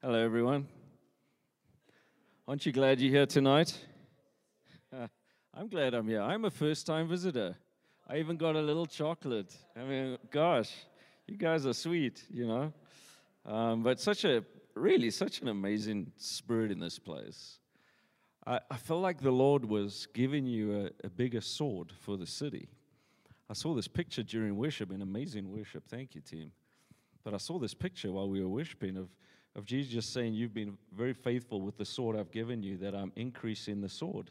Hello, everyone. Aren't you glad you're here tonight? I'm glad I'm here. I'm a first time visitor. I even got a little chocolate. I mean, gosh, you guys are sweet, you know. Um, but such a, really, such an amazing spirit in this place. I, I felt like the Lord was giving you a, a bigger sword for the city. I saw this picture during worship, an amazing worship. Thank you, team. But I saw this picture while we were worshiping of of Jesus just saying, You've been very faithful with the sword I've given you, that I'm increasing the sword.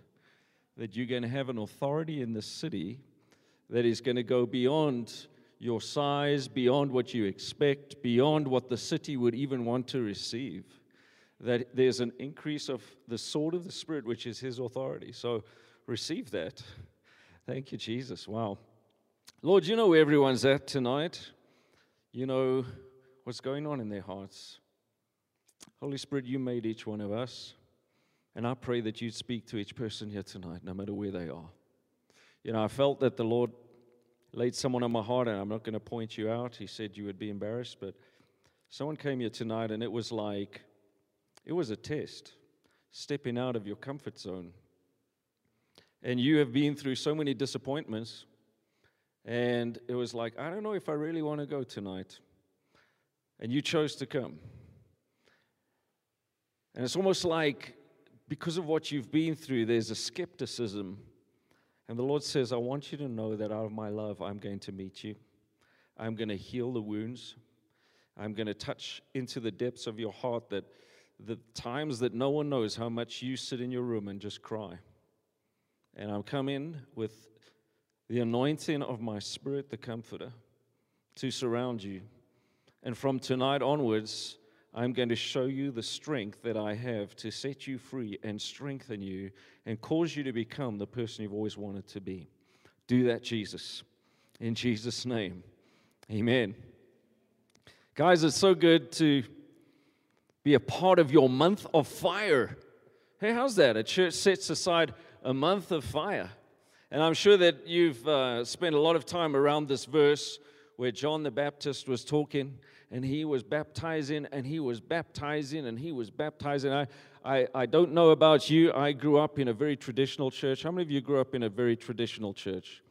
That you're going to have an authority in the city that is going to go beyond your size, beyond what you expect, beyond what the city would even want to receive. That there's an increase of the sword of the Spirit, which is His authority. So receive that. Thank you, Jesus. Wow. Lord, you know where everyone's at tonight. You know what's going on in their hearts. Holy Spirit, you made each one of us. And I pray that you'd speak to each person here tonight, no matter where they are. You know, I felt that the Lord laid someone on my heart, and I'm not going to point you out. He said you would be embarrassed, but someone came here tonight, and it was like, it was a test, stepping out of your comfort zone. And you have been through so many disappointments, and it was like, I don't know if I really want to go tonight. And you chose to come. And it's almost like because of what you've been through, there's a skepticism. And the Lord says, I want you to know that out of my love, I'm going to meet you. I'm going to heal the wounds. I'm going to touch into the depths of your heart that the times that no one knows how much you sit in your room and just cry. And I'm coming with the anointing of my spirit, the comforter, to surround you. And from tonight onwards, I'm going to show you the strength that I have to set you free and strengthen you and cause you to become the person you've always wanted to be. Do that, Jesus. In Jesus' name. Amen. Guys, it's so good to be a part of your month of fire. Hey, how's that? A church sets aside a month of fire. And I'm sure that you've uh, spent a lot of time around this verse where John the Baptist was talking and he was baptizing and he was baptizing and he was baptizing. I, I, I don't know about you. I grew up in a very traditional church. How many of you grew up in a very traditional church?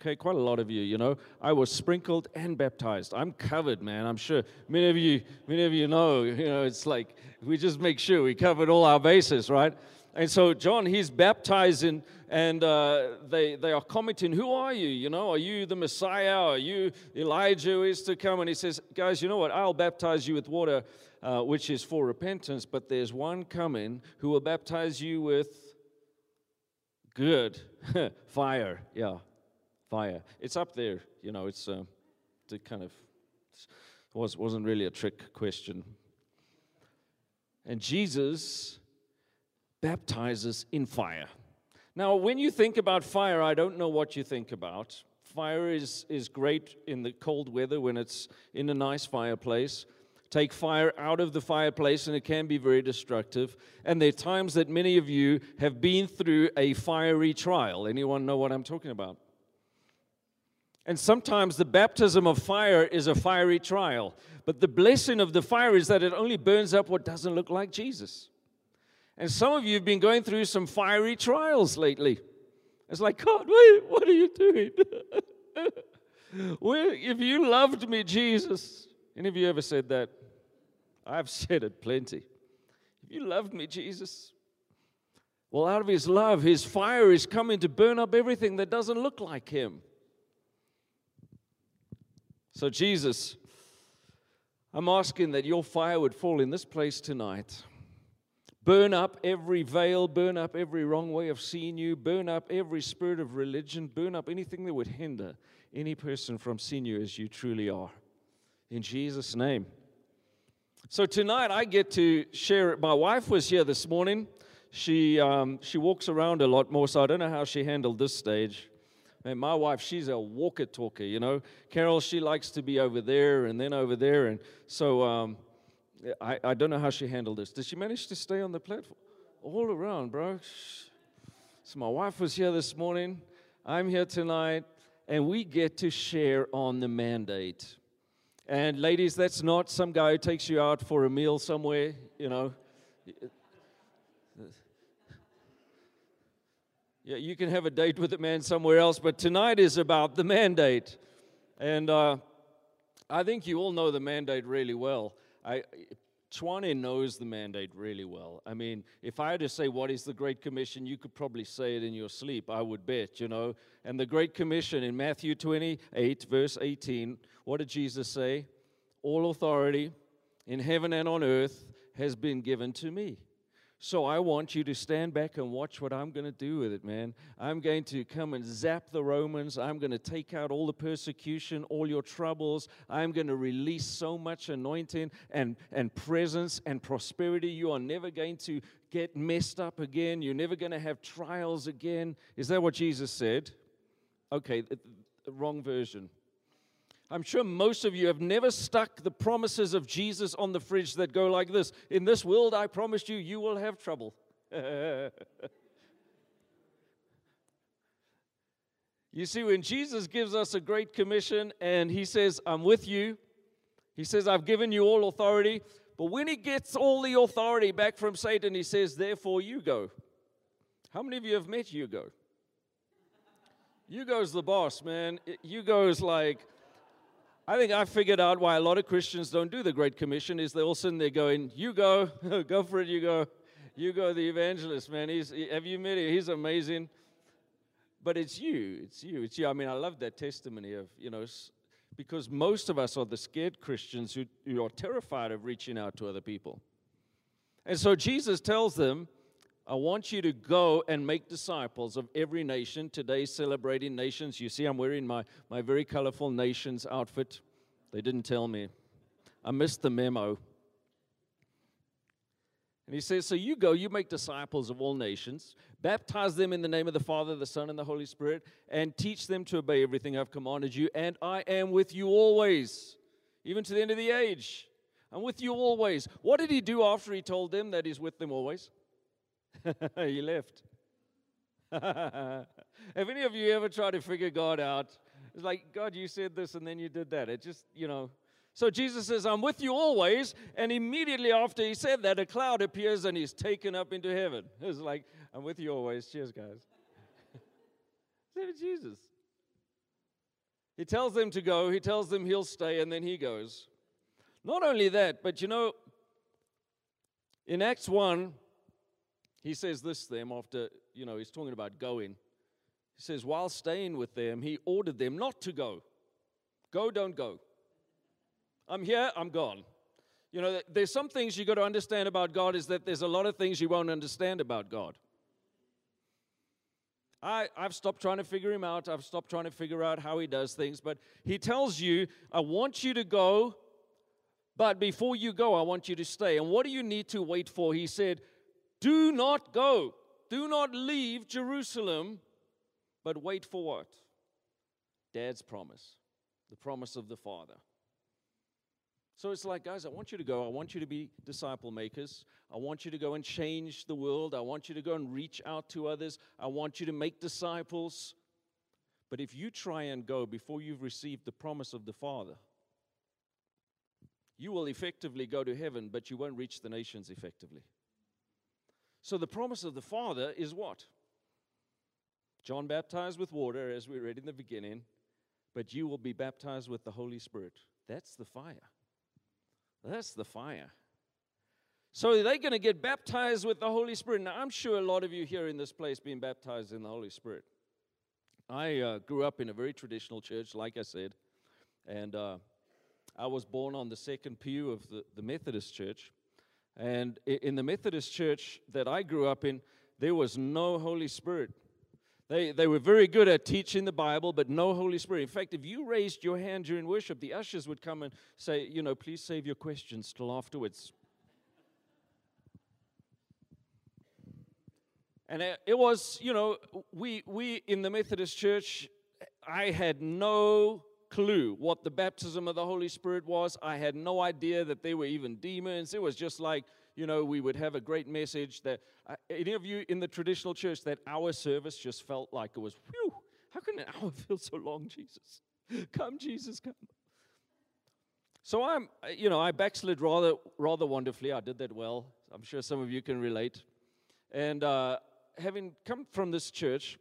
Okay, quite a lot of you, you know. I was sprinkled and baptized. I'm covered, man. I'm sure many of you, many of you know, you know, it's like we just make sure we covered all our bases, right? And so John, he's baptizing, and uh, they, they are commenting, Who are you? You know, are you the Messiah? Are you Elijah who is to come? And he says, Guys, you know what? I'll baptize you with water, uh, which is for repentance, but there's one coming who will baptize you with good fire. Yeah, fire. It's up there. You know, it's uh, it kind of was, wasn't really a trick question. And Jesus baptizes in fire. Now, when you think about fire, I don't know what you think about. Fire is, is great in the cold weather when it's in a nice fireplace. Take fire out of the fireplace, and it can be very destructive. And there are times that many of you have been through a fiery trial. Anyone know what I'm talking about? And sometimes the baptism of fire is a fiery trial. But the blessing of the fire is that it only burns up what doesn't look like Jesus. And some of you have been going through some fiery trials lately. It's like, God, wait, what are you doing? well, if you loved me, Jesus, any of you ever said that? I've said it plenty. If you loved me, Jesus, well, out of his love, his fire is coming to burn up everything that doesn't look like him. So, Jesus, I'm asking that your fire would fall in this place tonight. Burn up every veil, burn up every wrong way of seeing you, burn up every spirit of religion, burn up anything that would hinder any person from seeing you as you truly are. In Jesus' name. So tonight I get to share it. My wife was here this morning. She, um, she walks around a lot more, so I don't know how she handled this stage. And my wife, she's a walker talker, you know. Carol, she likes to be over there and then over there. And so um, I, I don't know how she handled this. Did she manage to stay on the platform? All around, bro. So my wife was here this morning. I'm here tonight. And we get to share on the mandate. And ladies, that's not some guy who takes you out for a meal somewhere, you know. Yeah, you can have a date with a man somewhere else, but tonight is about the mandate. And uh, I think you all know the mandate really well. I, knows the mandate really well. I mean, if I had to say what is the Great Commission, you could probably say it in your sleep, I would bet, you know. And the Great Commission in Matthew 28, verse 18, what did Jesus say? All authority in heaven and on earth has been given to me. So I want you to stand back and watch what I'm going to do with it, man. I'm going to come and zap the Romans. I'm going to take out all the persecution, all your troubles. I'm going to release so much anointing and, and presence and prosperity. You are never going to get messed up again. You're never going to have trials again. Is that what Jesus said? Okay, wrong version. I'm sure most of you have never stuck the promises of Jesus on the fridge that go like this In this world, I promised you, you will have trouble. you see, when Jesus gives us a great commission and he says, I'm with you, he says, I've given you all authority. But when he gets all the authority back from Satan, he says, Therefore, you go. How many of you have met Hugo? Hugo's the boss, man. Hugo's like, I think I figured out why a lot of Christians don't do the Great Commission is they're all sitting there going, You go, go for it, you go. You go, the evangelist, man. He's, have you met him? He's amazing. But it's you. It's you. It's you. I mean, I love that testimony of, you know, because most of us are the scared Christians who, who are terrified of reaching out to other people. And so Jesus tells them, I want you to go and make disciples of every nation. Today, celebrating nations. You see, I'm wearing my, my very colorful nations outfit. They didn't tell me. I missed the memo. And he says, So you go, you make disciples of all nations, baptize them in the name of the Father, the Son, and the Holy Spirit, and teach them to obey everything I've commanded you. And I am with you always, even to the end of the age. I'm with you always. What did he do after he told them that he's with them always? he left. Have any of you ever tried to figure God out? It's like, God, you said this and then you did that. It just, you know. So Jesus says, I'm with you always. And immediately after he said that, a cloud appears and he's taken up into heaven. It's like, I'm with you always. Cheers, guys. Same Jesus. He tells them to go, he tells them he'll stay, and then he goes. Not only that, but you know, in Acts 1, he says this to them after, you know, he's talking about going. He says, while staying with them, he ordered them not to go. Go, don't go. I'm here, I'm gone. You know, there's some things you got to understand about God is that there's a lot of things you won't understand about God. I, I've stopped trying to figure him out. I've stopped trying to figure out how he does things. But he tells you, I want you to go, but before you go, I want you to stay. And what do you need to wait for? He said, do not go. Do not leave Jerusalem, but wait for what? Dad's promise, the promise of the Father. So it's like, guys, I want you to go. I want you to be disciple makers. I want you to go and change the world. I want you to go and reach out to others. I want you to make disciples. But if you try and go before you've received the promise of the Father, you will effectively go to heaven, but you won't reach the nations effectively. So the promise of the Father is what? John baptized with water, as we read in the beginning, but you will be baptized with the Holy Spirit. That's the fire. That's the fire. So they're going to get baptized with the Holy Spirit. Now, I'm sure a lot of you here in this place being baptized in the Holy Spirit. I uh, grew up in a very traditional church, like I said, and uh, I was born on the second pew of the, the Methodist church. And in the Methodist church that I grew up in, there was no Holy Spirit. They, they were very good at teaching the Bible, but no Holy Spirit. In fact, if you raised your hand during worship, the ushers would come and say, you know, please save your questions till afterwards. And it was, you know, we, we in the Methodist church, I had no clue what the baptism of the Holy Spirit was. I had no idea that they were even demons. It was just like, you know, we would have a great message that uh, any of you in the traditional church that our service just felt like it was, whew, how can an hour feel so long, Jesus? Come, Jesus, come. So I'm, uh, you know, I backslid rather, rather wonderfully. I did that well. I'm sure some of you can relate. And uh, having come from this church,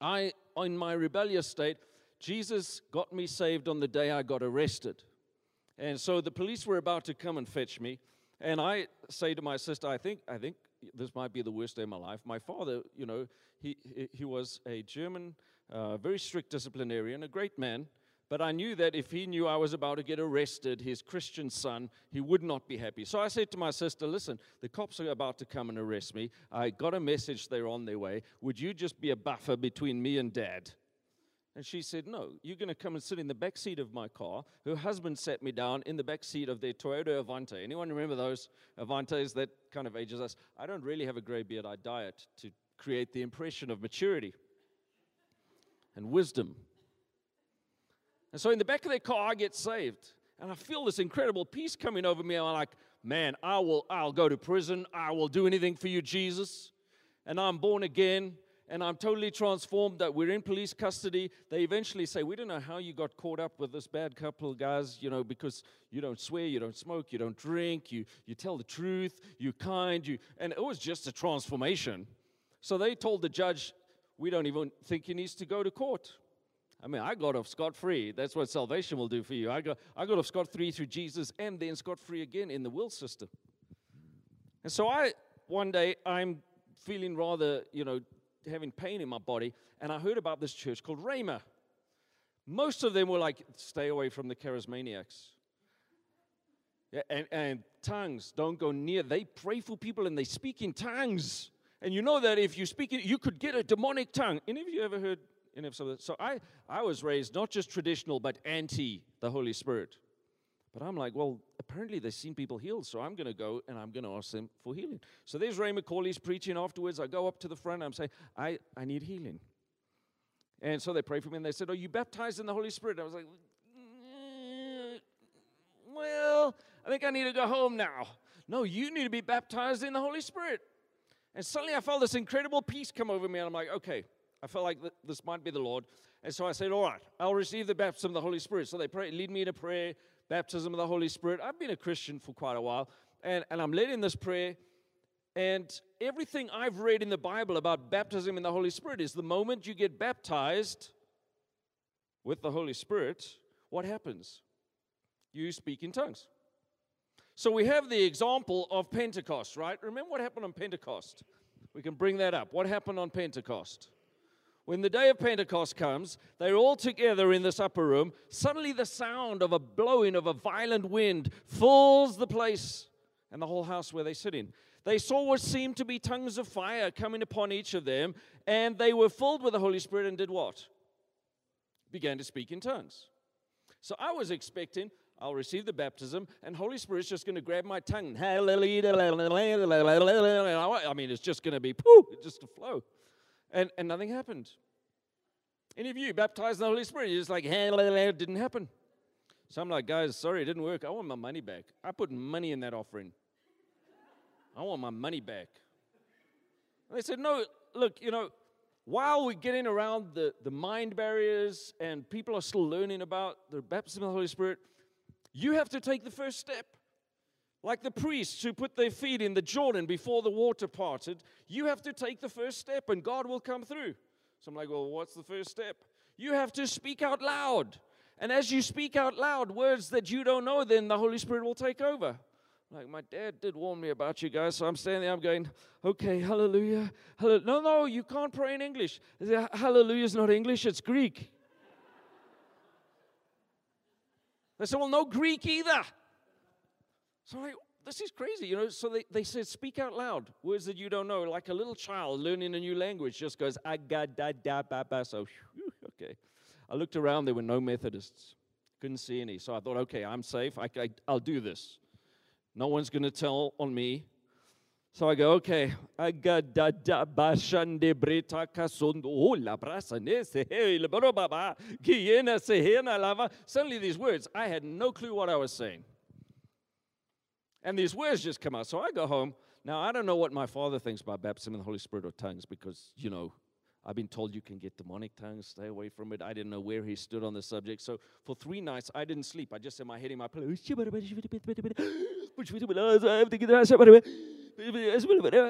I, in my rebellious state, Jesus got me saved on the day I got arrested. And so the police were about to come and fetch me. And I say to my sister, I think, I think this might be the worst day of my life. My father, you know, he, he was a German, uh, very strict disciplinarian, a great man. But I knew that if he knew I was about to get arrested, his Christian son, he would not be happy. So I said to my sister, Listen, the cops are about to come and arrest me. I got a message they're on their way. Would you just be a buffer between me and dad? And she said, No, you're going to come and sit in the back seat of my car. Her husband sat me down in the back seat of their Toyota Avante. Anyone remember those Avantes that kind of ages us? I don't really have a gray beard. I dye it to create the impression of maturity and wisdom. And so in the back of their car, I get saved. And I feel this incredible peace coming over me. I'm like, man, I will, I'll go to prison. I will do anything for you, Jesus. And I'm born again and I'm totally transformed that we're in police custody. They eventually say, We don't know how you got caught up with this bad couple, of guys, you know, because you don't swear, you don't smoke, you don't drink, you, you tell the truth, you're kind, you and it was just a transformation. So they told the judge, We don't even think he needs to go to court. I mean, I got off scot free. That's what salvation will do for you. I got, I got off scot free through Jesus and then scot free again in the will system. And so I, one day, I'm feeling rather, you know, having pain in my body, and I heard about this church called Rhema. Most of them were like, stay away from the charismaniacs. Yeah, and, and tongues, don't go near. They pray for people and they speak in tongues. And you know that if you speak you could get a demonic tongue. Any of you ever heard any of some So I, I was raised not just traditional, but anti the Holy Spirit. But I'm like, well, apparently they've seen people healed, so I'm going to go and I'm going to ask them for healing. So there's Ray McCauley's preaching afterwards. I go up to the front, I'm saying, I, I need healing. And so they pray for me and they said, Are you baptized in the Holy Spirit? I was like, mm, Well, I think I need to go home now. No, you need to be baptized in the Holy Spirit. And suddenly I felt this incredible peace come over me, and I'm like, Okay, I felt like this might be the Lord. And so I said, All right, I'll receive the baptism of the Holy Spirit. So they pray, lead me in a prayer baptism of the Holy Spirit. I've been a Christian for quite a while, and, and I'm led in this prayer. And everything I've read in the Bible about baptism in the Holy Spirit is the moment you get baptized with the Holy Spirit, what happens? You speak in tongues. So we have the example of Pentecost, right? Remember what happened on Pentecost? We can bring that up. What happened on Pentecost? When the day of Pentecost comes, they're all together in this upper room. Suddenly, the sound of a blowing of a violent wind fills the place and the whole house where they sit in. They saw what seemed to be tongues of fire coming upon each of them, and they were filled with the Holy Spirit and did what? Began to speak in tongues. So I was expecting I'll receive the baptism, and Holy Spirit's just going to grab my tongue. I mean, it's just going to be pooh, just a flow and, and nothing happened. Any of you baptized in the Holy Spirit, you're just like, hey, it didn't happen. So I'm like, guys, sorry, it didn't work. I want my money back. I put money in that offering. I want my money back. And they said, no, look, you know, while we're getting around the, the mind barriers and people are still learning about the baptism of the Holy Spirit, you have to take the first step. Like the priests who put their feet in the Jordan before the water parted, you have to take the first step and God will come through. So I'm like, well, what's the first step? You have to speak out loud. And as you speak out loud words that you don't know, then the Holy Spirit will take over. Like my dad did warn me about you guys, so I'm standing there, I'm going, okay, hallelujah. hallelujah. No, no, you can't pray in English. Hallelujah is not English, it's Greek. They said, well, no Greek either. So I'm like, this is crazy, you know. So they, they said, speak out loud, words that you don't know, like a little child learning a new language just goes, ah, aga da da ba ba. So, whew, okay. I looked around, there were no Methodists. Couldn't see any. So I thought, okay, I'm safe. I, I, I'll do this. No one's going to tell on me. So I go, okay. Suddenly these words, I had no clue what I was saying. And these words just come out. So I go home. Now, I don't know what my father thinks about baptism in the Holy Spirit or tongues because, you know, I've been told you can get demonic tongues, stay away from it. I didn't know where he stood on the subject. So for three nights, I didn't sleep. I just had my head in my pillow.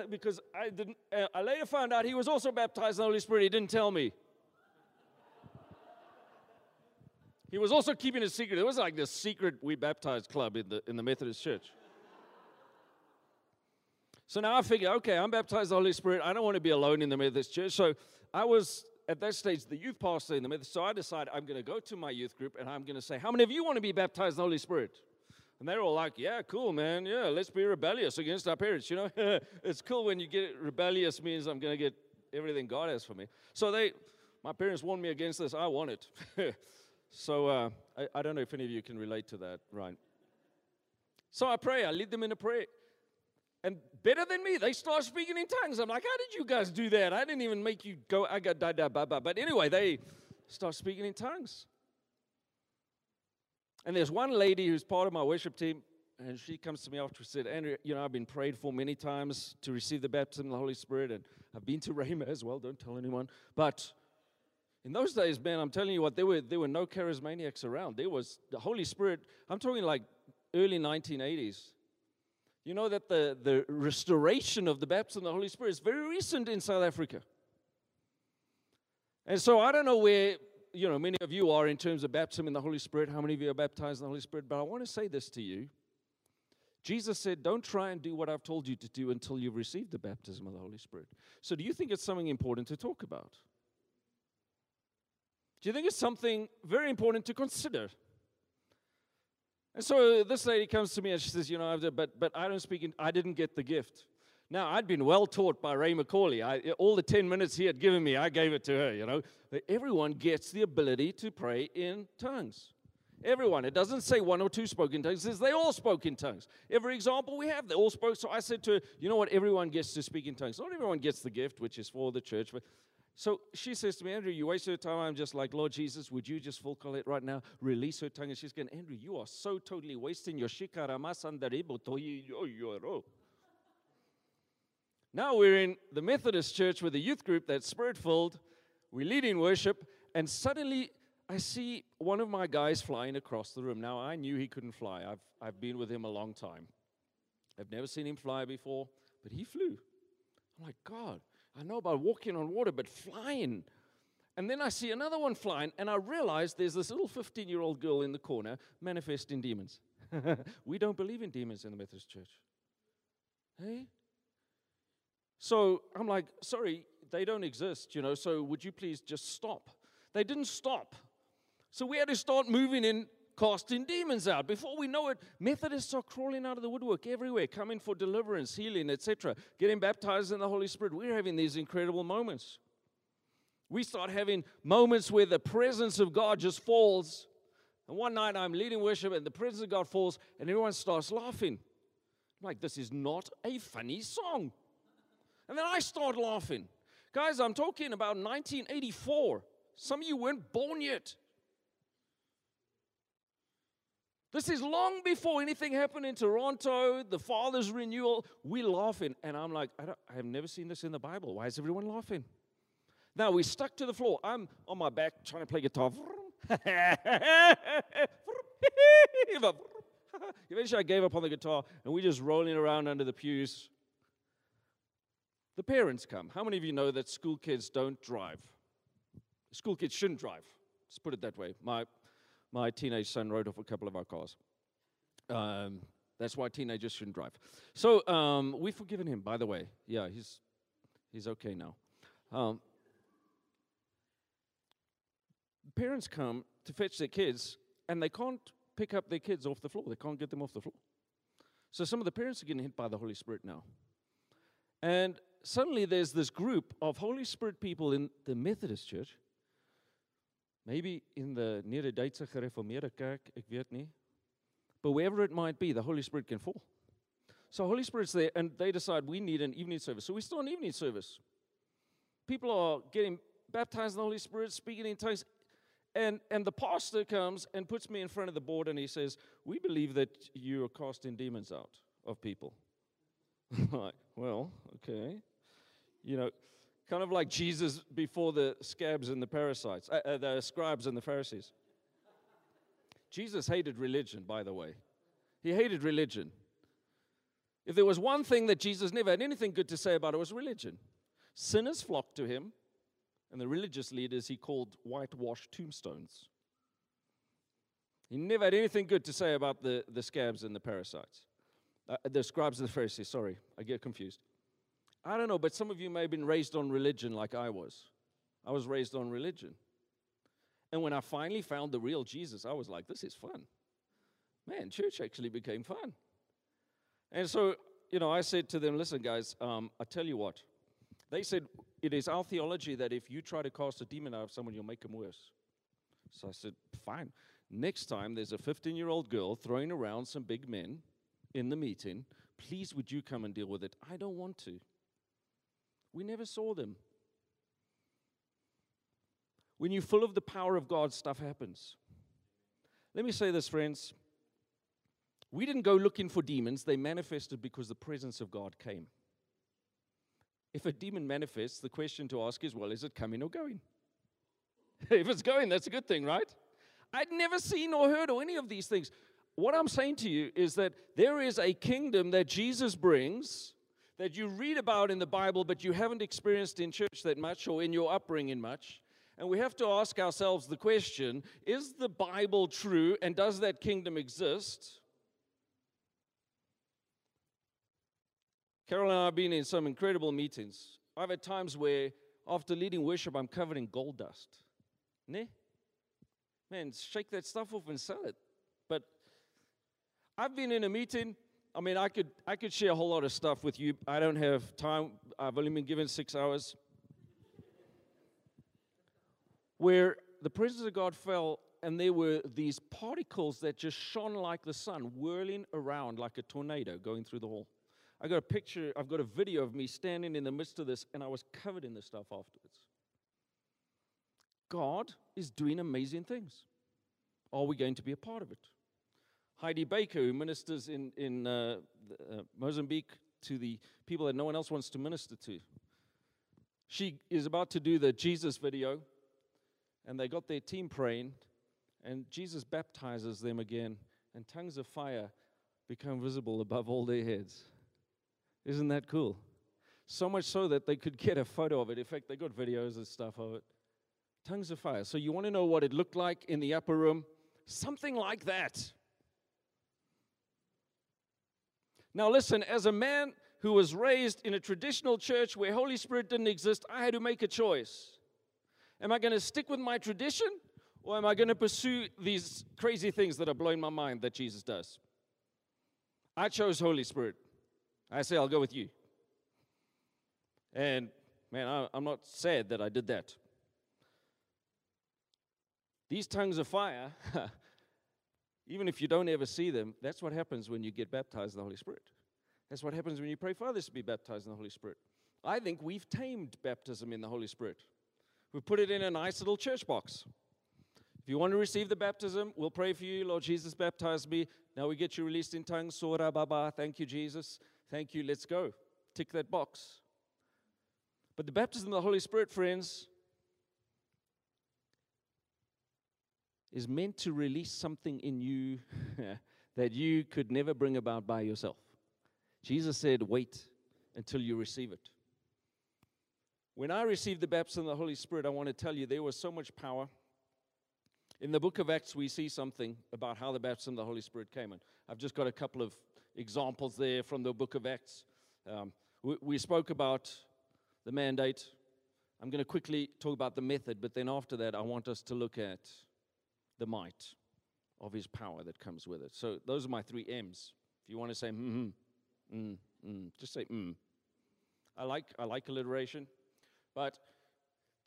Because I didn't, uh, I later found out he was also baptized in the Holy Spirit. He didn't tell me. He was also keeping it secret. It was like this secret we baptized club in the, in the Methodist church. So now I figure, okay, I'm baptized the Holy Spirit. I don't want to be alone in the Methodist church. So I was at that stage the youth pastor in the Methodist. So I decided I'm going to go to my youth group and I'm going to say, How many of you want to be baptized the Holy Spirit? And they're all like, Yeah, cool, man. Yeah, let's be rebellious against our parents. You know, it's cool when you get rebellious, means I'm going to get everything God has for me. So they, my parents warned me against this. I want it. so uh, I, I don't know if any of you can relate to that, right? So I pray. I lead them in a prayer better than me, they start speaking in tongues. I'm like, how did you guys do that? I didn't even make you go, I got da da ba ba. But anyway, they start speaking in tongues. And there's one lady who's part of my worship team, and she comes to me after and said, Andrew, you know, I've been prayed for many times to receive the baptism of the Holy Spirit, and I've been to Rhema as well, don't tell anyone. But in those days, man, I'm telling you what, there were there were no charismaniacs around. There was the Holy Spirit, I'm talking like early 1980s. You know that the, the restoration of the baptism of the Holy Spirit is very recent in South Africa. And so I don't know where, you know, many of you are in terms of baptism in the Holy Spirit, how many of you are baptized in the Holy Spirit, but I want to say this to you. Jesus said, Don't try and do what I've told you to do until you've received the baptism of the Holy Spirit. So, do you think it's something important to talk about? Do you think it's something very important to consider? And so this lady comes to me and she says, You know, but, but I don't speak, in, I didn't get the gift. Now, I'd been well taught by Ray McCauley. I, all the 10 minutes he had given me, I gave it to her, you know. Everyone gets the ability to pray in tongues. Everyone. It doesn't say one or two spoke in tongues. It says they all spoke in tongues. Every example we have, they all spoke. So I said to her, you know what? Everyone gets to speak in tongues. Not everyone gets the gift, which is for the church, but so she says to me, Andrew, you wasted your time. I'm just like, Lord Jesus, would you just full call it right now? Release her tongue. And she's going, Andrew, you are so totally wasting your shikara masa Now we're in the Methodist church with a youth group that's spirit filled. We lead in worship, and suddenly I see one of my guys flying across the room. Now I knew he couldn't fly. I've, I've been with him a long time. I've never seen him fly before, but he flew. I'm like, God, I know about walking on water, but flying. And then I see another one flying, and I realize there's this little 15 year old girl in the corner manifesting demons. we don't believe in demons in the Methodist Church. Hey? So I'm like, sorry, they don't exist, you know, so would you please just stop? They didn't stop. So we had to start moving in casting demons out. Before we know it, Methodists are crawling out of the woodwork everywhere, coming for deliverance, healing, etc., getting baptized in the Holy Spirit. We're having these incredible moments. We start having moments where the presence of God just falls. And one night I'm leading worship and the presence of God falls and everyone starts laughing. I'm like, this is not a funny song. And then I start laughing. Guys, I'm talking about 1984. Some of you weren't born yet. This is long before anything happened in Toronto, the Father's renewal. We're laughing. And I'm like, I, I, have never seen this in the Bible. Why is everyone laughing? Now we stuck to the floor. I'm on my back trying to play guitar. Eventually I gave up on the guitar and we're just rolling around under the pews. The parents come. How many of you know that school kids don't drive? School kids shouldn't drive. Let's put it that way. My my teenage son rode off a couple of our cars. Um, that's why teenagers shouldn't drive. So um, we've forgiven him, by the way. Yeah, he's he's okay now. Um, parents come to fetch their kids, and they can't pick up their kids off the floor. They can't get them off the floor. So some of the parents are getting hit by the Holy Spirit now. And suddenly there's this group of Holy Spirit people in the Methodist Church Maybe in the Nederduitse gereformeerde kerk, ek weet nie. But wherever it might be, the Holy Spirit can fall. So Holy Spirit's there and they decide we need an evening service. So we start an evening service. People are getting baptized in the Holy Spirit, speaking in tongues. And, and the pastor comes and puts me in front of the board and he says, We believe that you are casting demons out of people. like, well, okay. You know, Kind of like Jesus before the scabs and the parasites, uh, uh, the scribes and the Pharisees. Jesus hated religion, by the way. He hated religion. If there was one thing that Jesus never had anything good to say about, it was religion. Sinners flocked to him, and the religious leaders he called whitewashed tombstones. He never had anything good to say about the, the scabs and the parasites. Uh, the scribes and the Pharisees, sorry, I get confused. I don't know, but some of you may have been raised on religion like I was. I was raised on religion. And when I finally found the real Jesus, I was like, this is fun. Man, church actually became fun. And so, you know, I said to them, listen, guys, um, I tell you what. They said, it is our theology that if you try to cast a demon out of someone, you'll make them worse. So I said, fine. Next time there's a 15 year old girl throwing around some big men in the meeting, please would you come and deal with it? I don't want to. We never saw them. When you're full of the power of God, stuff happens. Let me say this, friends. We didn't go looking for demons, they manifested because the presence of God came. If a demon manifests, the question to ask is well, is it coming or going? if it's going, that's a good thing, right? I'd never seen or heard or any of these things. What I'm saying to you is that there is a kingdom that Jesus brings that you read about in the Bible, but you haven't experienced in church that much or in your upbringing much. And we have to ask ourselves the question is the Bible true and does that kingdom exist? Carol and I have been in some incredible meetings. I've had times where, after leading worship, I'm covered in gold dust. Ne? Man, shake that stuff off and sell it. But I've been in a meeting I mean, I could, I could share a whole lot of stuff with you. I don't have time. I've only been given six hours. Where the presence of God fell, and there were these particles that just shone like the sun, whirling around like a tornado going through the hall. I got a picture, I've got a video of me standing in the midst of this, and I was covered in this stuff afterwards. God is doing amazing things. Are we going to be a part of it? Heidi Baker, who ministers in, in uh, uh, Mozambique to the people that no one else wants to minister to. She is about to do the Jesus video, and they got their team praying, and Jesus baptizes them again, and tongues of fire become visible above all their heads. Isn't that cool? So much so that they could get a photo of it. In fact, they got videos and stuff of it. Tongues of fire. So, you want to know what it looked like in the upper room? Something like that. Now, listen, as a man who was raised in a traditional church where Holy Spirit didn't exist, I had to make a choice. Am I going to stick with my tradition or am I going to pursue these crazy things that are blowing my mind that Jesus does? I chose Holy Spirit. I say, I'll go with you. And man, I'm not sad that I did that. These tongues of fire Even if you don't ever see them, that's what happens when you get baptized in the Holy Spirit. That's what happens when you pray for others to be baptized in the Holy Spirit. I think we've tamed baptism in the Holy Spirit. We've put it in a nice little church box. If you want to receive the baptism, we'll pray for you. Lord Jesus, baptize me. Now we get you released in tongues. Sora Baba. Thank you, Jesus. Thank you. Let's go. Tick that box. But the baptism of the Holy Spirit, friends, is meant to release something in you that you could never bring about by yourself. Jesus said, Wait until you receive it. When I received the baptism of the Holy Spirit, I want to tell you there was so much power. In the book of Acts, we see something about how the baptism of the Holy Spirit came in. I've just got a couple of examples there from the book of Acts. Um, we, we spoke about the mandate. I'm going to quickly talk about the method, but then after that, I want us to look at the might of his power that comes with it. So those are my three M's. If you want to say mm-hmm, mm, mm, just say mm. I like I like alliteration, but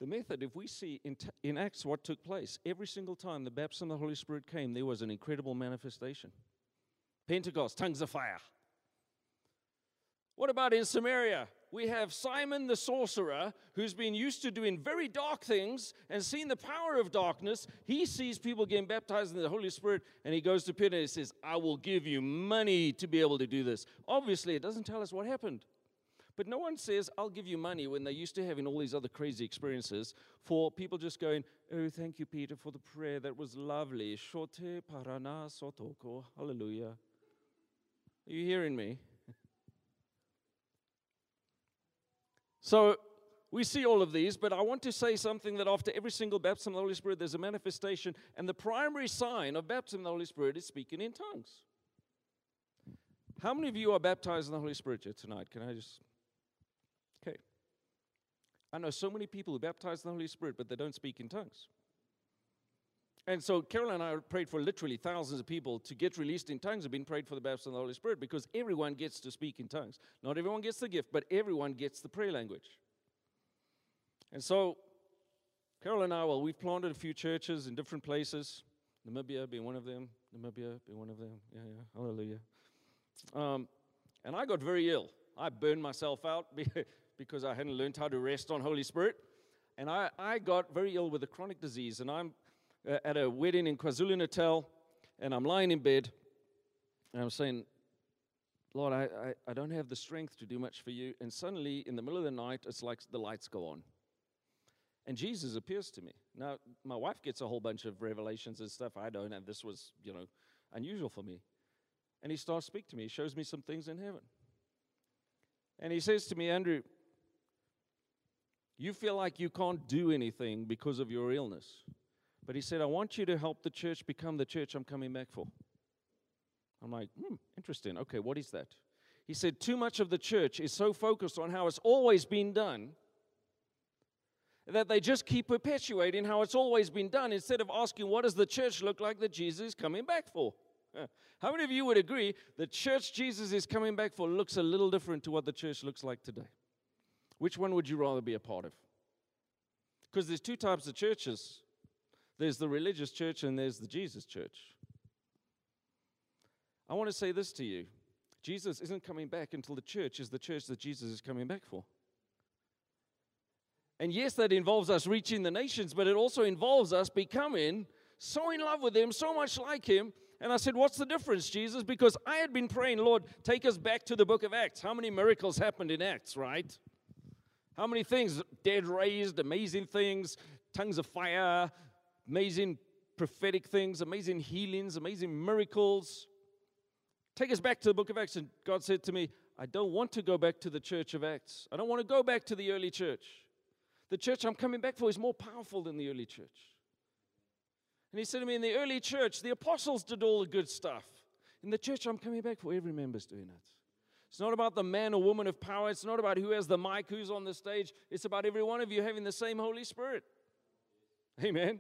the method, if we see in, t- in Acts what took place, every single time the baptism of the Holy Spirit came, there was an incredible manifestation. Pentecost, tongues of fire. What about in Samaria? We have Simon the sorcerer who's been used to doing very dark things and seen the power of darkness. He sees people getting baptized in the Holy Spirit and he goes to Peter and he says, I will give you money to be able to do this. Obviously, it doesn't tell us what happened. But no one says, I'll give you money when they're used to having all these other crazy experiences for people just going, Oh, thank you, Peter, for the prayer. That was lovely. Shote parana sotoko. Hallelujah. Are you hearing me? So we see all of these, but I want to say something that after every single baptism of the Holy Spirit, there's a manifestation, and the primary sign of baptism of the Holy Spirit is speaking in tongues. How many of you are baptized in the Holy Spirit tonight? Can I just Okay. I know so many people who baptize in the Holy Spirit, but they don't speak in tongues. And so Carol and I prayed for literally thousands of people to get released in tongues have been prayed for the baptism of the Holy Spirit because everyone gets to speak in tongues. Not everyone gets the gift, but everyone gets the prayer language. And so Carol and I, well, we've planted a few churches in different places. Namibia being one of them. Namibia being one of them. Yeah, yeah. Hallelujah. Um, and I got very ill. I burned myself out because I hadn't learned how to rest on Holy Spirit. And I, I got very ill with a chronic disease. And I'm at a wedding in KwaZulu Natal, and I'm lying in bed, and I'm saying, Lord, I, I, I don't have the strength to do much for you. And suddenly, in the middle of the night, it's like the lights go on. And Jesus appears to me. Now, my wife gets a whole bunch of revelations and stuff. I don't, and this was, you know, unusual for me. And he starts speaking to me. He shows me some things in heaven. And he says to me, Andrew, you feel like you can't do anything because of your illness. But he said, I want you to help the church become the church I'm coming back for. I'm like, hmm, interesting. Okay, what is that? He said, Too much of the church is so focused on how it's always been done that they just keep perpetuating how it's always been done instead of asking, What does the church look like that Jesus is coming back for? How many of you would agree the church Jesus is coming back for looks a little different to what the church looks like today? Which one would you rather be a part of? Because there's two types of churches there's the religious church and there's the Jesus church. I want to say this to you Jesus isn't coming back until the church is the church that Jesus is coming back for. And yes, that involves us reaching the nations, but it also involves us becoming so in love with Him, so much like Him. And I said, What's the difference, Jesus? Because I had been praying, Lord, take us back to the book of Acts. How many miracles happened in Acts, right? How many things? Dead raised, amazing things, tongues of fire, amazing prophetic things, amazing healings, amazing miracles. Take us back to the book of Acts. And God said to me, I don't want to go back to the church of Acts. I don't want to go back to the early church. The church I'm coming back for is more powerful than the early church. And he said to me, In the early church, the apostles did all the good stuff. In the church I'm coming back for, every member's doing it. It's not about the man or woman of power. It's not about who has the mic, who's on the stage. It's about every one of you having the same Holy Spirit. Amen.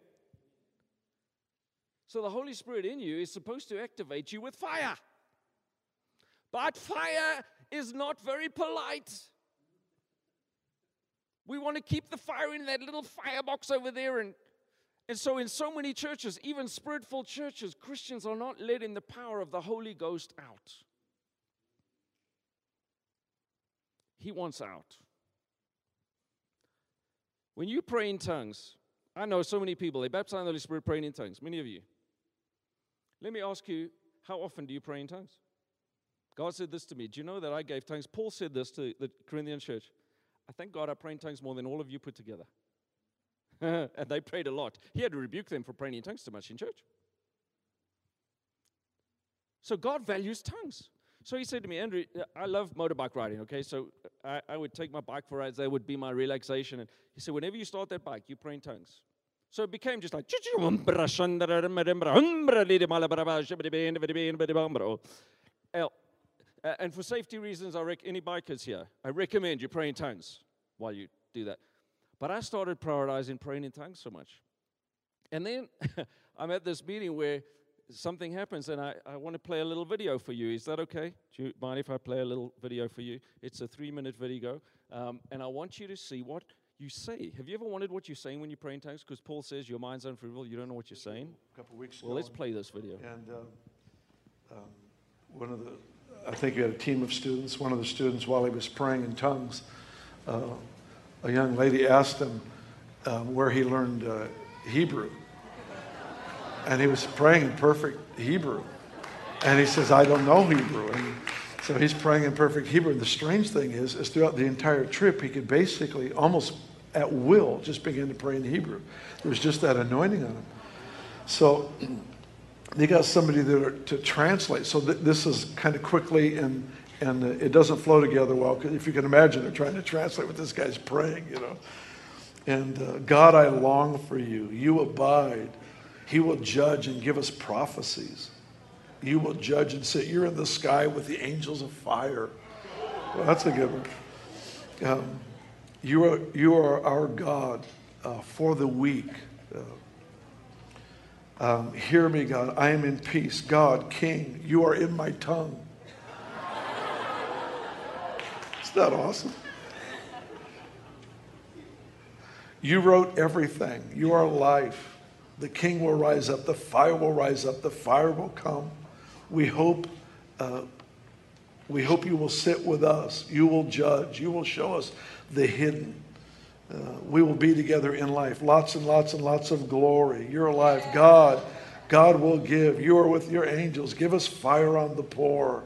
So the Holy Spirit in you is supposed to activate you with fire. But fire is not very polite. We want to keep the fire in that little firebox over there. And, and so, in so many churches, even spirit filled churches, Christians are not letting the power of the Holy Ghost out. He wants out. When you pray in tongues, I know so many people, they baptize in the Holy Spirit praying in tongues, many of you. Let me ask you, how often do you pray in tongues? God said this to me. Do you know that I gave tongues? Paul said this to the Corinthian church. I thank God I pray in tongues more than all of you put together. and they prayed a lot. He had to rebuke them for praying in tongues too much in church. So God values tongues. So he said to me, Andrew, I love motorbike riding, okay? So I, I would take my bike for rides, that would be my relaxation. And he said, whenever you start that bike, you pray in tongues. So it became just like, and for safety reasons, I rec- any bikers here, I recommend you pray in tongues while you do that. But I started prioritizing praying in tongues so much. And then I'm at this meeting where something happens and I, I want to play a little video for you. Is that okay? Do you mind if I play a little video for you? It's a three minute video. Um, and I want you to see what you say. Have you ever wondered what you're saying when you pray in tongues? Because Paul says your mind's unfruitful, you don't know what you're saying. A couple weeks well, ago. let's play this video. And uh, um, one of the, I think you had a team of students. One of the students, while he was praying in tongues, uh, a young lady asked him um, where he learned uh, Hebrew. And he was praying in perfect Hebrew. And he says, I don't know Hebrew. And So he's praying in perfect Hebrew. And the strange thing is, is throughout the entire trip, he could basically almost at will just begin to pray in Hebrew. There was just that anointing on him. So they got somebody there to translate. So th- this is kind of quickly and and it doesn't flow together well. If you can imagine, they're trying to translate what this guy's praying, you know. And uh, God, I long for you. You abide. He will judge and give us prophecies. You will judge and say, You're in the sky with the angels of fire. Well, that's a good one. Um, you, are, you are our God uh, for the weak. Uh, um, hear me, God. I am in peace. God, King, you are in my tongue. Isn't that awesome? You wrote everything. You are life. The king will rise up. The fire will rise up. The fire will come. We hope, uh, we hope you will sit with us. You will judge. You will show us the hidden. Uh, we will be together in life. Lots and lots and lots of glory. You're alive. God, God will give. You are with your angels. Give us fire on the poor.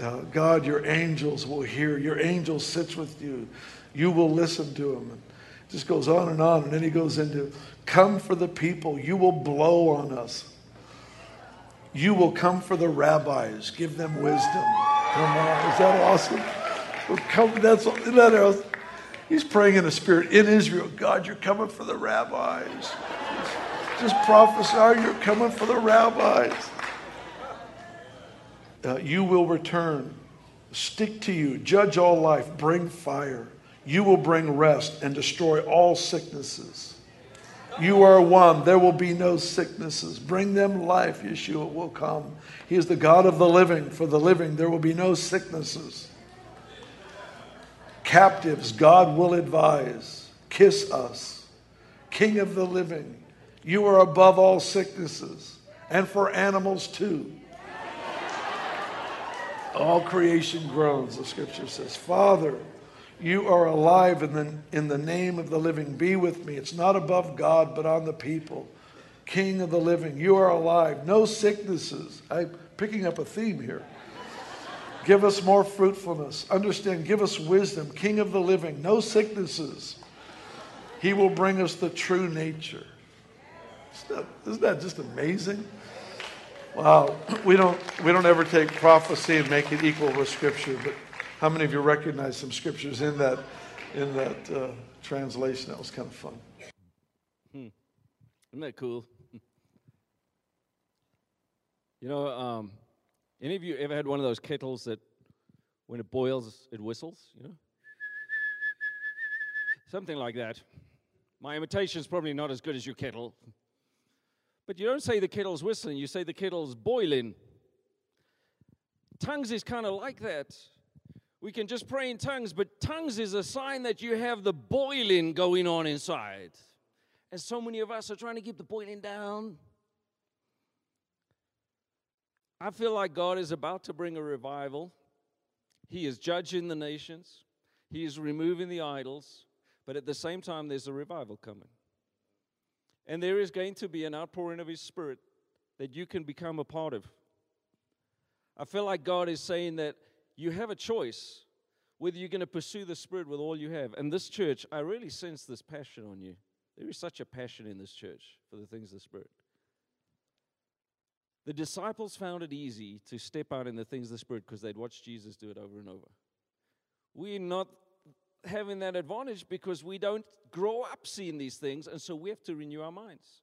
Uh, God, your angels will hear. Your angel sits with you. You will listen to him. And it just goes on and on. And then he goes into, come for the people. You will blow on us. You will come for the rabbis. Give them wisdom. Come on. Is that awesome? Come, that's, isn't that awesome? He's praying in the spirit in Israel. God, you're coming for the rabbis. Just prophesy, you're coming for the rabbis. Uh, you will return. Stick to you. Judge all life. Bring fire. You will bring rest and destroy all sicknesses. You are one. There will be no sicknesses. Bring them life. Yeshua will come. He is the God of the living. For the living, there will be no sicknesses. Captives, God will advise. Kiss us. King of the living, you are above all sicknesses, and for animals too. All creation groans, the scripture says. Father, you are alive in the, in the name of the living. Be with me. It's not above God, but on the people. King of the living, you are alive. No sicknesses. I'm picking up a theme here. Give us more fruitfulness. Understand, give us wisdom. King of the living, no sicknesses. He will bring us the true nature. Isn't that, isn't that just amazing? Wow. We don't, we don't ever take prophecy and make it equal with Scripture, but how many of you recognize some scriptures in that, in that uh, translation? That was kind of fun. Hmm. Isn't that cool? you know, um, any of you ever had one of those kettles that when it boils, it whistles, you know? Something like that. My imitation is probably not as good as your kettle. But you don't say the kettle's whistling, you say the kettle's boiling. Tongues is kind of like that. We can just pray in tongues, but tongues is a sign that you have the boiling going on inside. And so many of us are trying to keep the boiling down. I feel like God is about to bring a revival. He is judging the nations, He is removing the idols, but at the same time, there's a revival coming. And there is going to be an outpouring of His Spirit that you can become a part of. I feel like God is saying that you have a choice whether you're going to pursue the Spirit with all you have. And this church, I really sense this passion on you. There is such a passion in this church for the things of the Spirit. The disciples found it easy to step out in the things of the Spirit because they'd watched Jesus do it over and over. We're not having that advantage because we don't grow up seeing these things, and so we have to renew our minds.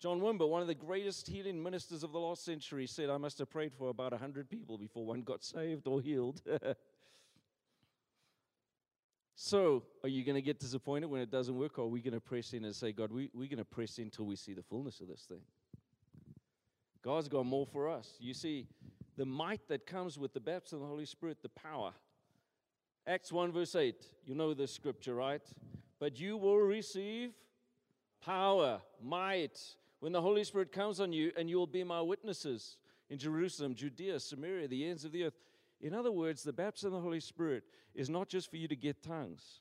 John Wimber, one of the greatest healing ministers of the last century, said, I must have prayed for about 100 people before one got saved or healed. so, are you going to get disappointed when it doesn't work, or are we going to press in and say, God, we, we're going to press in until we see the fullness of this thing? God's got more for us. You see, the might that comes with the baptism of the Holy Spirit, the power. Acts 1, verse 8. You know this scripture, right? But you will receive power, might, when the Holy Spirit comes on you, and you will be my witnesses in Jerusalem, Judea, Samaria, the ends of the earth. In other words, the baptism of the Holy Spirit is not just for you to get tongues,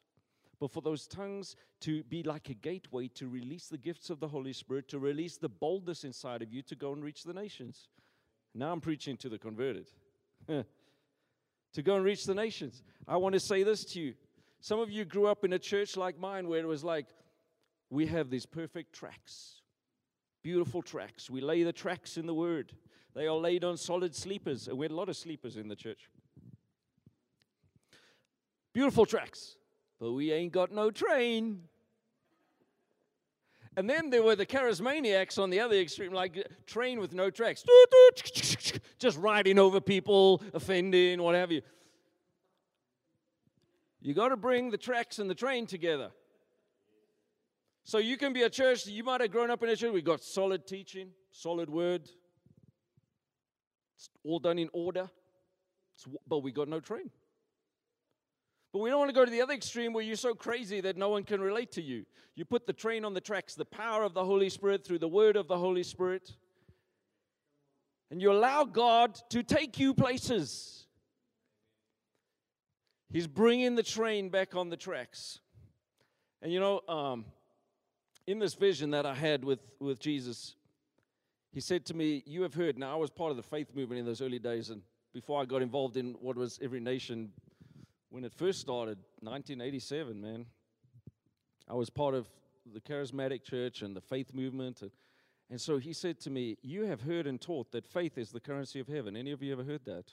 but for those tongues to be like a gateway to release the gifts of the Holy Spirit, to release the boldness inside of you to go and reach the nations. Now I'm preaching to the converted. to go and reach the nations. I want to say this to you. Some of you grew up in a church like mine where it was like, we have these perfect tracks, beautiful tracks. We lay the tracks in the Word. They are laid on solid sleepers. And we had a lot of sleepers in the church. Beautiful tracks, but we ain't got no train. And then there were the charismaniacs on the other extreme, like uh, train with no tracks, just riding over people, offending, what have you. You got to bring the tracks and the train together. So you can be a church, you might have grown up in a church, We've got solid teaching, solid word. It's all done in order, it's, but we got no train. But we don't want to go to the other extreme where you're so crazy that no one can relate to you. You put the train on the tracks, the power of the Holy Spirit through the word of the Holy Spirit. And you allow God to take you places. He's bringing the train back on the tracks. And you know, um, in this vision that I had with, with Jesus, he said to me, You have heard. Now, I was part of the faith movement in those early days, and before I got involved in what was Every Nation, when it first started, 1987, man, I was part of the charismatic church and the faith movement. And, and so he said to me, You have heard and taught that faith is the currency of heaven. Any of you ever heard that?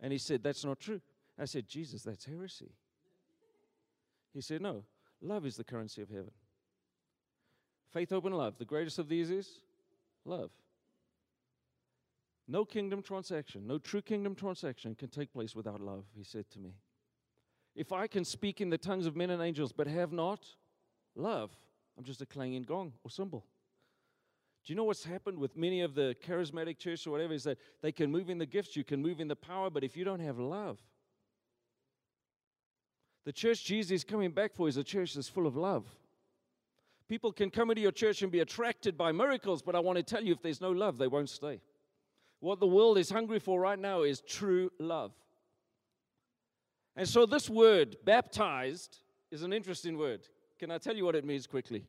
And he said, That's not true. I said, Jesus, that's heresy. He said, No, love is the currency of heaven. Faith, hope, and love. The greatest of these is love. No kingdom transaction, no true kingdom transaction can take place without love, he said to me. If I can speak in the tongues of men and angels but have not love, I'm just a clanging gong or cymbal. Do you know what's happened with many of the charismatic churches or whatever? Is that they can move in the gifts, you can move in the power, but if you don't have love, the church Jesus is coming back for is a church that's full of love. People can come into your church and be attracted by miracles, but I want to tell you if there's no love, they won't stay. What the world is hungry for right now is true love. And so, this word, baptized, is an interesting word. Can I tell you what it means quickly?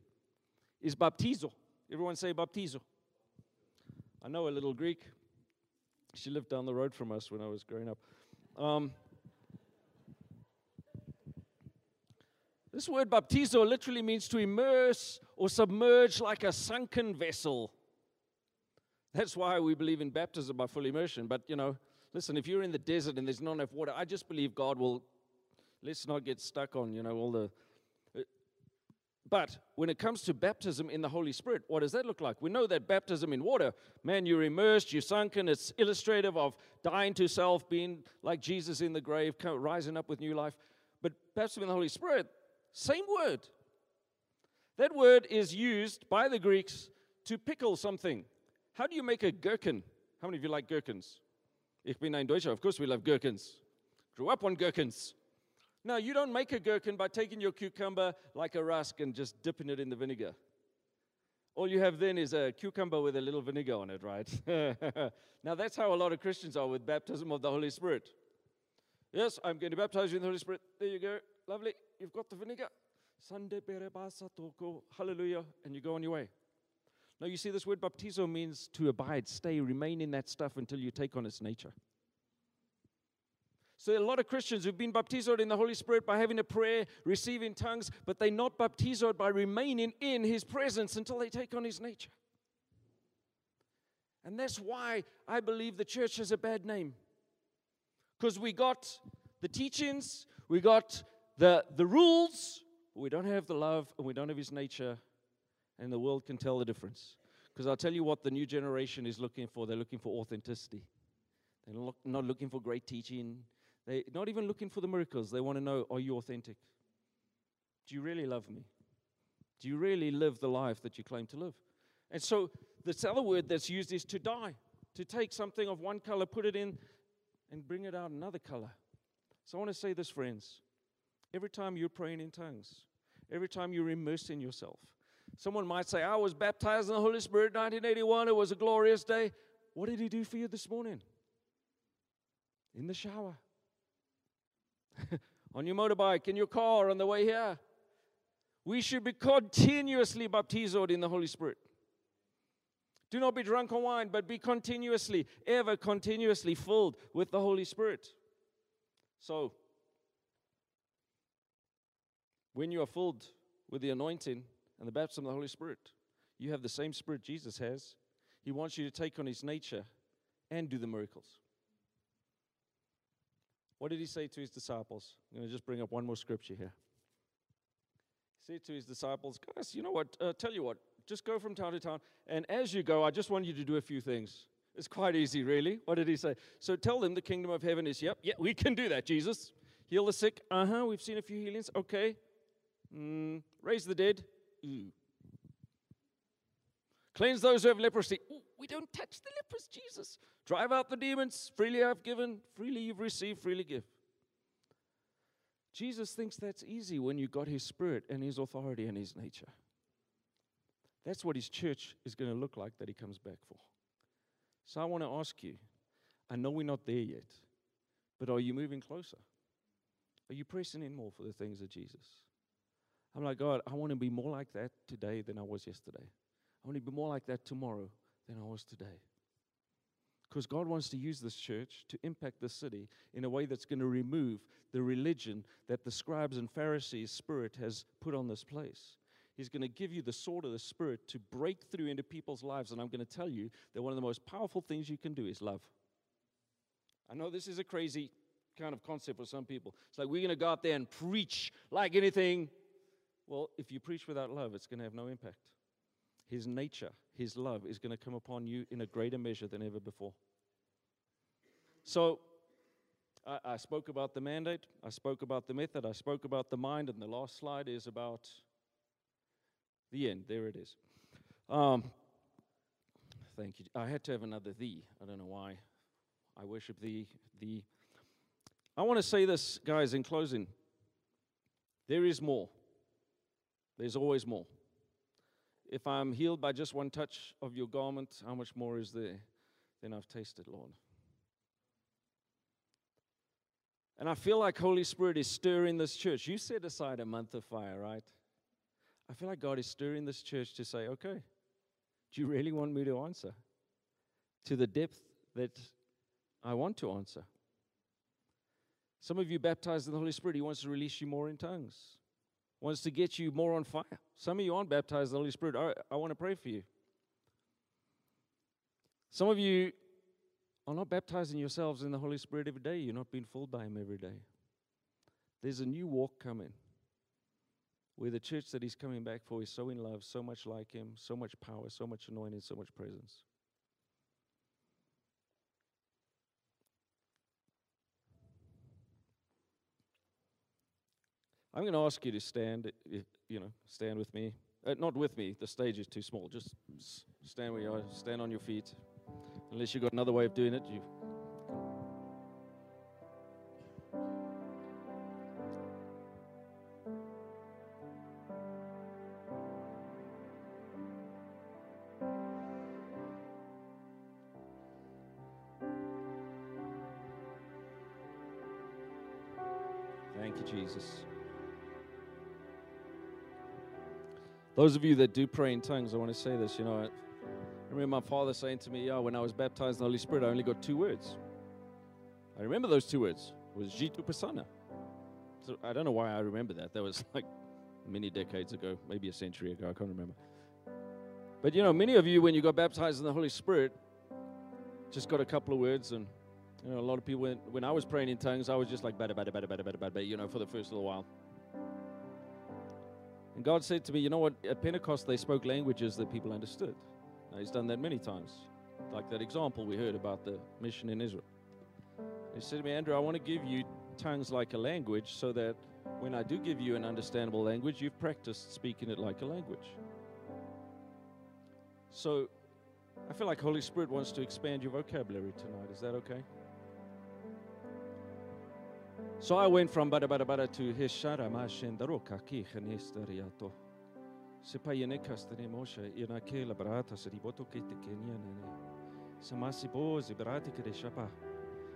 Is baptizo. Everyone say baptizo. I know a little Greek. She lived down the road from us when I was growing up. Um, This word baptizo literally means to immerse or submerge like a sunken vessel. That's why we believe in baptism by full immersion. But, you know, listen, if you're in the desert and there's not enough water, I just believe God will, let's not get stuck on, you know, all the. Uh, but when it comes to baptism in the Holy Spirit, what does that look like? We know that baptism in water, man, you're immersed, you're sunken. It's illustrative of dying to self, being like Jesus in the grave, rising up with new life. But baptism in the Holy Spirit, same word. That word is used by the Greeks to pickle something. How do you make a gherkin? How many of you like gherkins? Ich bin ein Deutscher. Of course, we love gherkins. Grew up on gherkins. Now, you don't make a gherkin by taking your cucumber like a rusk and just dipping it in the vinegar. All you have then is a cucumber with a little vinegar on it, right? now, that's how a lot of Christians are with baptism of the Holy Spirit. Yes, I'm going to baptize you in the Holy Spirit. There you go. Lovely. You've got the vinegar. Hallelujah. And you go on your way. Now, you see, this word baptizo means to abide, stay, remain in that stuff until you take on its nature. So, a lot of Christians who've been baptized in the Holy Spirit by having a prayer, receiving tongues, but they're not baptized by remaining in His presence until they take on His nature. And that's why I believe the church has a bad name. Because we got the teachings, we got the, the rules, we don't have the love and we don't have his nature, and the world can tell the difference. Because I'll tell you what the new generation is looking for they're looking for authenticity. They're look, not looking for great teaching, they're not even looking for the miracles. They want to know are you authentic? Do you really love me? Do you really live the life that you claim to live? And so, this other word that's used is to die, to take something of one color, put it in, and bring it out another color. So, I want to say this, friends. Every time you're praying in tongues, every time you're immersing yourself. Someone might say, I was baptized in the Holy Spirit 1981. It was a glorious day. What did He do for you this morning? In the shower, on your motorbike, in your car, on the way here. We should be continuously baptized in the Holy Spirit. Do not be drunk on wine, but be continuously, ever continuously filled with the Holy Spirit. So, when you are filled with the anointing and the baptism of the Holy Spirit, you have the same spirit Jesus has. He wants you to take on his nature and do the miracles. What did he say to his disciples? I'm going to just bring up one more scripture here. He said to his disciples, Guys, you know what? Uh, tell you what, just go from town to town. And as you go, I just want you to do a few things. It's quite easy, really. What did he say? So tell them the kingdom of heaven is, yep, yeah, we can do that, Jesus. Heal the sick. Uh huh. We've seen a few healings. Okay. Mm, raise the dead. Ooh. Cleanse those who have leprosy. Ooh, we don't touch the lepers, Jesus. Drive out the demons. Freely I've given, freely you've received, freely give. Jesus thinks that's easy when you got his spirit and his authority and his nature. That's what his church is going to look like that he comes back for. So I want to ask you I know we're not there yet, but are you moving closer? Are you pressing in more for the things of Jesus? I'm like, God, I want to be more like that today than I was yesterday. I want to be more like that tomorrow than I was today. Because God wants to use this church to impact the city in a way that's going to remove the religion that the scribes and Pharisees' spirit has put on this place. He's going to give you the sword of the Spirit to break through into people's lives. And I'm going to tell you that one of the most powerful things you can do is love. I know this is a crazy kind of concept for some people. It's like we're going to go out there and preach like anything. Well, if you preach without love, it's going to have no impact. His nature, His love is going to come upon you in a greater measure than ever before. So, I, I, spoke about the mandate, I spoke about the method, I spoke about the mind, and the last slide is about the end. There it is. Um, thank you. I had to have another thee. I don't know why. I worship thee. Thee. I want to say this, guys, in closing. There is more. There's always more. If I'm healed by just one touch of your garment, how much more is there than I've tasted, Lord? And I feel like Holy Spirit is stirring this church. You set aside a month of fire, right? I feel like God is stirring this church to say, okay, do you really want me to answer? To the depth that I want to answer. Some of you baptized in the Holy Spirit, He wants to release you more in tongues, wants to get you more on fire. Some of you aren't baptized in the Holy Spirit. I, I want to pray for you. Some of you are not baptizing yourselves in the Holy Spirit every day. You're not being filled by Him every day. There's a new walk coming where the church that He's coming back for is so in love, so much like Him, so much power, so much anointing, so much presence. I'm going to ask you to stand, you know, stand with me. Uh, not with me, the stage is too small. Just stand where you are, stand on your feet. Unless you've got another way of doing it, you Those of you that do pray in tongues, I want to say this. You know, I remember my father saying to me, "Yeah, when I was baptized in the Holy Spirit, I only got two words. I remember those two words. It was Jitu Pasana. So I don't know why I remember that. That was like many decades ago, maybe a century ago. I can't remember. But you know, many of you, when you got baptized in the Holy Spirit, just got a couple of words and you know, a lot of people, when, when I was praying in tongues, I was just like, bada, bada, bada, bada, bada, bada, you know, for the first little while. And God said to me, you know what? At Pentecost, they spoke languages that people understood. Now, he's done that many times. Like that example we heard about the mission in Israel. He said to me, Andrew, I want to give you tongues like a language so that when I do give you an understandable language, you've practiced speaking it like a language. So I feel like Holy Spirit wants to expand your vocabulary tonight. Is that okay? So I went from bada bada bada to hishara mashendaroka ki khanestariato. Sepayene kastane mosha ina ke labrata ke te kenya nene. Samasi bo zibrati ke shapa.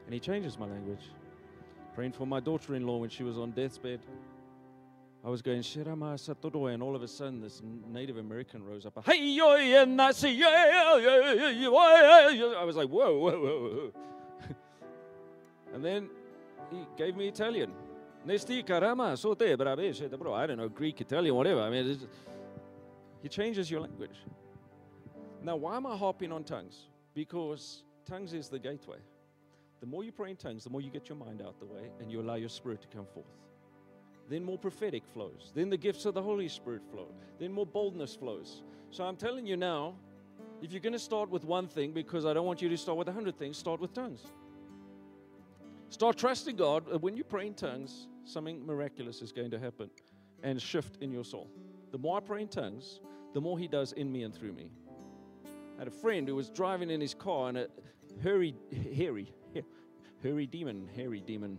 And he changes my language. Praying for my daughter-in-law when she was on death's bed. I was going Shirama Satodo, and all of a sudden this Native American rose up. Hey yo and I see I was like, whoa, whoa, whoa, whoa. and then he gave me Italian. Nesti karama sote brabe bro. I don't know Greek, Italian, whatever. I mean, he changes your language. Now, why am I harping on tongues? Because tongues is the gateway. The more you pray in tongues, the more you get your mind out the way and you allow your spirit to come forth. Then more prophetic flows. Then the gifts of the Holy Spirit flow. Then more boldness flows. So I'm telling you now, if you're going to start with one thing, because I don't want you to start with a hundred things, start with tongues. Start trusting God. When you pray in tongues, something miraculous is going to happen and shift in your soul. The more I pray in tongues, the more He does in me and through me. I had a friend who was driving in his car and a hairy, hairy, hairy demon, hairy demon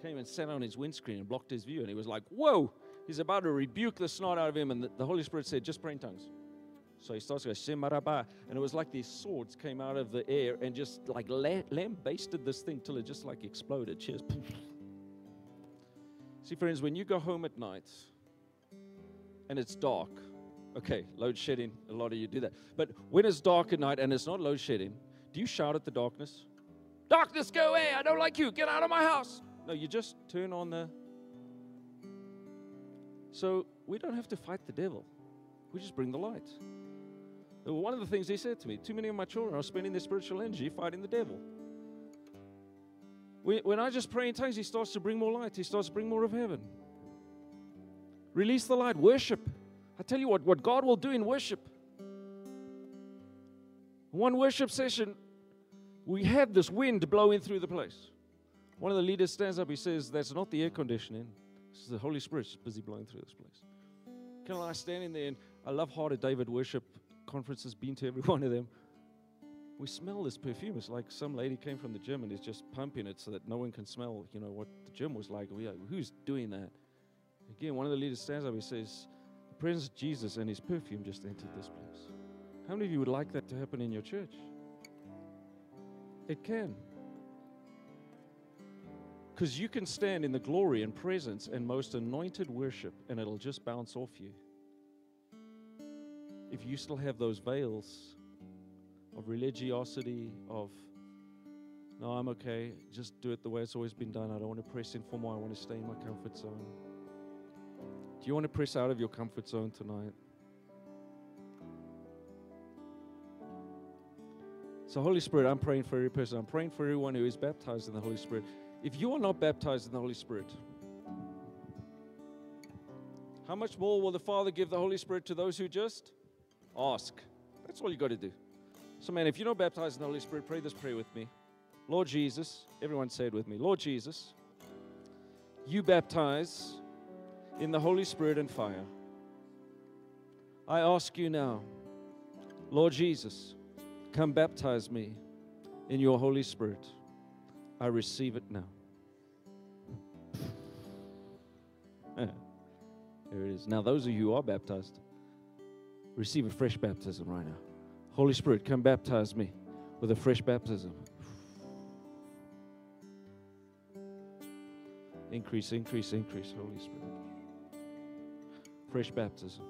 came and sat on his windscreen and blocked his view. And he was like, Whoa! He's about to rebuke the snot out of him. And the Holy Spirit said, Just pray in tongues. So he starts to go, Shemaraba. And it was like these swords came out of the air and just like lambasted this thing till it just like exploded. Cheers. See, friends, when you go home at night and it's dark, okay, load shedding, a lot of you do that. But when it's dark at night and it's not load shedding, do you shout at the darkness? Darkness, go away. I don't like you. Get out of my house. No, you just turn on the. So we don't have to fight the devil, we just bring the light. One of the things he said to me too many of my children are spending their spiritual energy fighting the devil. When, when I just pray in tongues, he starts to bring more light, he starts to bring more of heaven. Release the light, worship. I tell you what, what God will do in worship. One worship session, we had this wind blowing through the place. One of the leaders stands up, he says, That's not the air conditioning, this is the Holy Spirit busy blowing through this place. Can I stand in there, and I love hearted David worship conferences, been to every one of them. We smell this perfume. It's like some lady came from the gym and is just pumping it so that no one can smell, you know, what the gym was like. We are, who's doing that? Again, one of the leaders stands up, he says, The presence of Jesus and his perfume just entered this place. How many of you would like that to happen in your church? It can. Because you can stand in the glory and presence and most anointed worship, and it'll just bounce off you. If you still have those veils of religiosity, of, no, I'm okay, just do it the way it's always been done. I don't want to press in for more, I want to stay in my comfort zone. Do you want to press out of your comfort zone tonight? So, Holy Spirit, I'm praying for every person. I'm praying for everyone who is baptized in the Holy Spirit. If you are not baptized in the Holy Spirit, how much more will the Father give the Holy Spirit to those who just ask? That's all you got to do. So, man, if you're not baptized in the Holy Spirit, pray this prayer with me. Lord Jesus, everyone say it with me. Lord Jesus, you baptize in the Holy Spirit and fire. I ask you now, Lord Jesus, come baptize me in your Holy Spirit. I receive it now. there it is. Now, those of you who are baptized, receive a fresh baptism right now. Holy Spirit, come baptize me with a fresh baptism. Increase, increase, increase, Holy Spirit. Fresh baptism.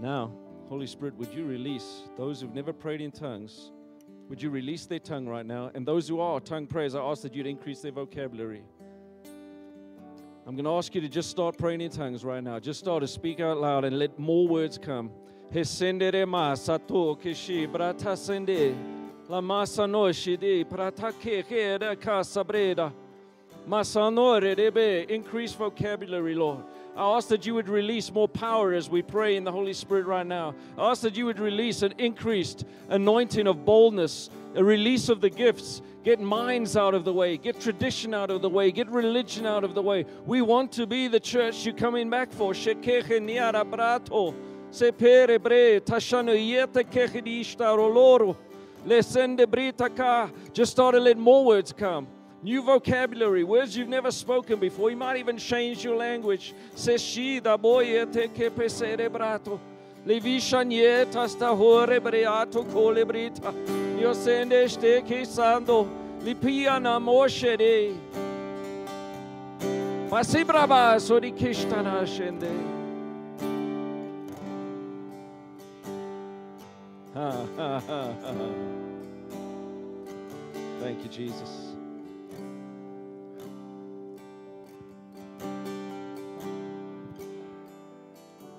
Now, Holy Spirit, would you release those who've never prayed in tongues? Would you release their tongue right now? And those who are tongue prayers, I ask that you'd increase their vocabulary. I'm going to ask you to just start praying in tongues right now. Just start to speak out loud and let more words come. La breda increase vocabulary, Lord. I ask that you would release more power as we pray in the Holy Spirit right now. I ask that you would release an increased anointing of boldness, a release of the gifts. Get minds out of the way, get tradition out of the way, get religion out of the way. We want to be the church you're coming back for. Just start to let more words come. New vocabulary, words you've never spoken before. You might even change your language. Se shi da boye te ke pesere brato. Levisha nieta sta hore breato cole brita. Io sende ste che sando. Lipia na moshe de. Ma si brava so di kishtana ha. Thank you, Jesus.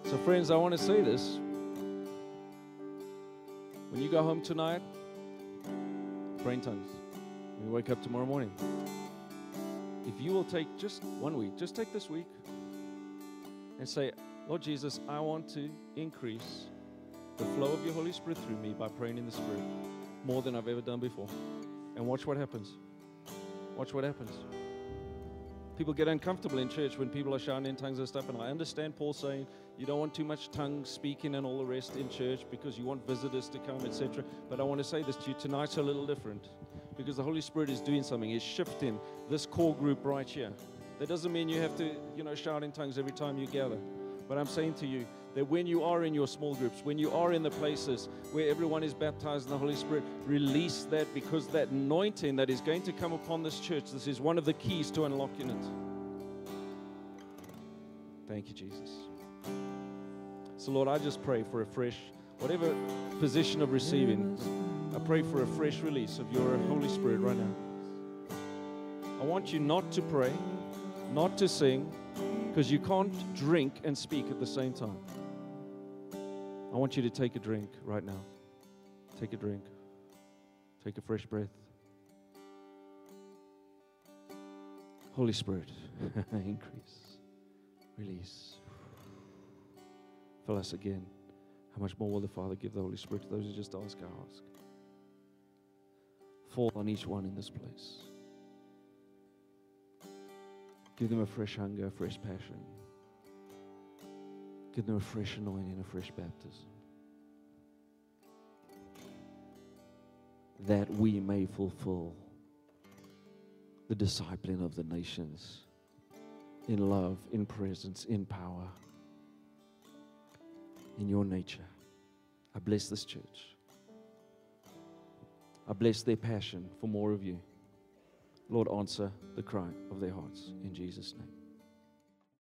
So, friends, I want to say this. When you go home tonight, pray in tongues. When you wake up tomorrow morning, if you will take just one week, just take this week and say, Lord Jesus, I want to increase the flow of your Holy Spirit through me by praying in the Spirit more than I've ever done before. And watch what happens. Watch what happens. People get uncomfortable in church when people are shouting in tongues and stuff. And I understand Paul saying you don't want too much tongue speaking and all the rest in church because you want visitors to come, etc. But I want to say this to you tonight's a little different because the Holy Spirit is doing something. He's shifting this core group right here. That doesn't mean you have to, you know, shout in tongues every time you gather. But I'm saying to you that when you are in your small groups, when you are in the places where everyone is baptized in the Holy Spirit, release that because that anointing that is going to come upon this church, this is one of the keys to unlocking it. Thank you, Jesus. So, Lord, I just pray for a fresh, whatever position of receiving, I pray for a fresh release of your Holy Spirit right now. I want you not to pray, not to sing, because you can't drink and speak at the same time. I want you to take a drink right now. Take a drink. Take a fresh breath. Holy Spirit, increase, release. Fill us again. How much more will the Father give the Holy Spirit to those who just ask? I ask. Fall on each one in this place. Give them a fresh hunger, a fresh passion. Give them a fresh anointing, a fresh baptism. That we may fulfill the discipling of the nations in love, in presence, in power, in your nature. I bless this church. I bless their passion for more of you. Lord, answer the cry of their hearts in Jesus' name.